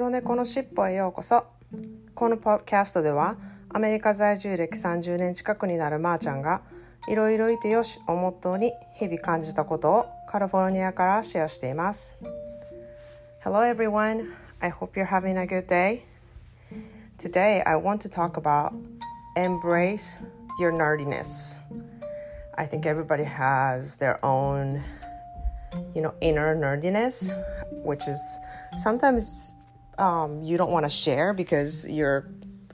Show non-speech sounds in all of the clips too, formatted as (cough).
黒猫のしっぽへようこそこのポッドキャストではアメリカ在住歴30年近くになるまーちゃんがいろいろいてよしをモットーに日々感じたことをカリフォルニアからシェアしています Hello everyone I hope you're having a good day Today I want to talk about embrace your nerdiness I think everybody has their own you know inner nerdiness which is sometimes um, you don't want to share because you're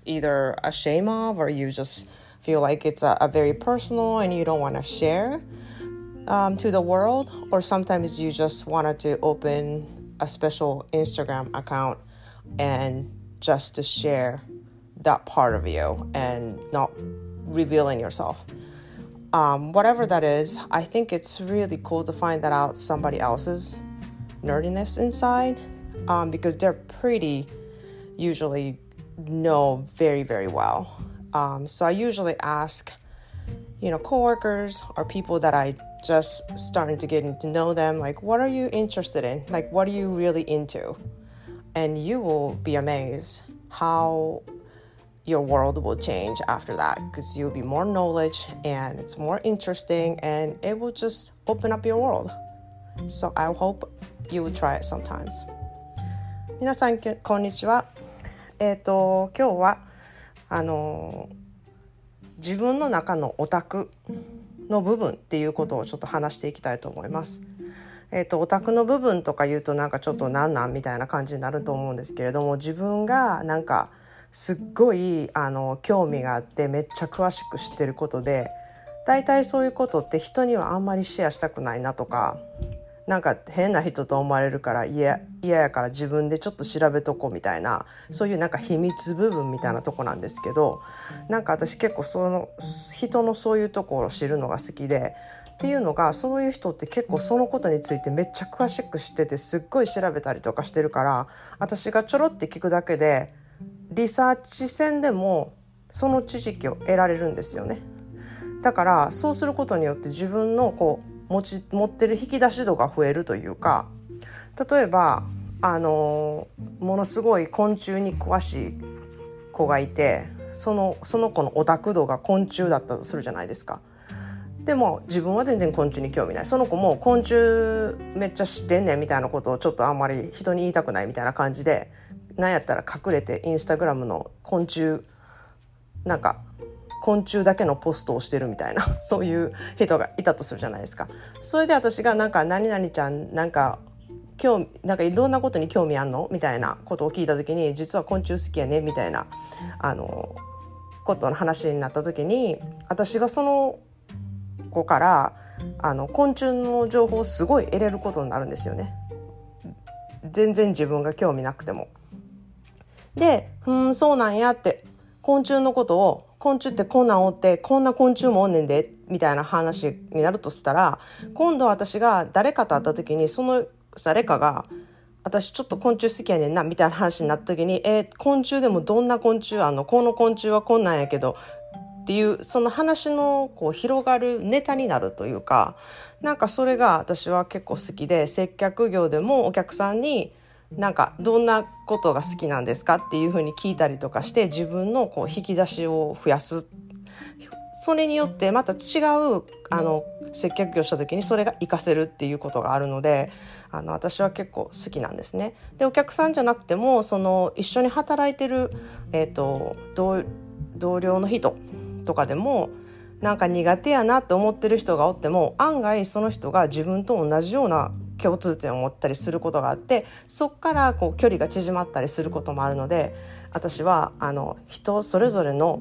either ashamed of or you just feel like it's a, a very personal and you don't want to share um, to the world. Or sometimes you just wanted to open a special instagram account and just to share that part of you and not revealing yourself. Um, whatever that is i think it's really cool to find that out somebody else's nerdiness inside um, because they're pretty usually know very very well. Um, so i usually ask you know coworkers or people that i just starting to get to know them like what are you interested in? Like what are you really into? And you will be amazed how your world will change after that because you'll be more knowledge and it's more interesting and it will just open up your world. So i hope you will try it sometimes 皆さんこんにちはえっ、ー、と今日はあの自分の中のオタクの部分っていうことをちょっと話していきたいと思います。えーと、オタクの部分とか言うとなんかちょっとなんなんみたいな感じになると思うんですけれども自分がなんかすっごいあの興味があってめっちゃ詳しく知ってることで大体そういうことって人にはあんまりシェアしたくないなとかなんか変な人と思われるから嫌やから自分でちょっと調べとこうみたいなそういうなんか秘密部分みたいなとこなんですけどなんか私結構その人のそういうところを知るのが好きでっていうのがそういう人って結構そのことについてめっちゃ詳しく知っててすっごい調べたりとかしてるから私がちょろって聞くだけでリサーチ戦でもその知識を得られるんですよね。だからそうすることによって自分のこう持ち持ってる引き出し度が増えるというか例えばあのものすごい昆虫に詳しい子がいてそのその子のオタク度が昆虫だったとするじゃないですか。でも自分は全然昆虫に興味ないその子も昆虫めっちゃ知ってんねんみたいなことをちょっとあんまり人に言いたくないみたいな感じでなんやったら隠れてインスタグラムの昆虫なんか昆虫だけのポストをしてるみたいな (laughs) そういう人がいたとするじゃないですか。それで私がなんか何々ちゃんなんか興味なんかどんなことに興味あんのみたいなことを聞いた時に実は昆虫好きやねみたいなあのことの話になった時に私がその子からあの昆虫の情報をすごい得れることになるんですよね。全然自分が興味なくても。で「うんそうなんや」って昆虫のことを昆虫ってこんなんおってこんな昆虫もおんねんでみたいな話になるとしたら今度私が誰かと会った時にその誰かが私ちょっと昆虫好きやねんなみたいな話になった時にえー、昆虫でもどんな昆虫あの？この昆虫はこんなんやけどっていうその話のこう広がるネタになるというかなんかそれが私は結構好きで接客業でもお客さんになんかどんなことが好きなんですかっていうふうに聞いたりとかして自分のこう引き出しを増やすそれによってまた違うあの接客業した時にそれが活かせるっていうことがあるのであの私は結構好きなんですね。でお客さんじゃなくてもその一緒に働いてる、えーと、と同僚の人とかでもなんか苦手やなって思ってる人がおっても案外その人が自分と同じような共通点を持ったりすることがあってそこからこう距離が縮まったりすることもあるので私はあの人それぞれの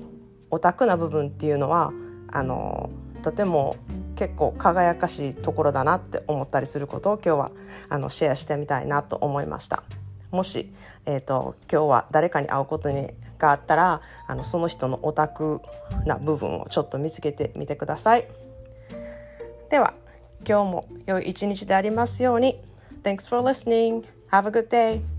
オタクな部分っていうのはあのとても結構輝かしいところだなって思ったりすることを今日はあのシェアしてみたいなと思いました。もし、えーと、今日は誰かに会うことにがあったらあのその人のオタクな部分をちょっと見つけてみてください。では今日も良い一日でありますように。Thanks for listening. Have a good day.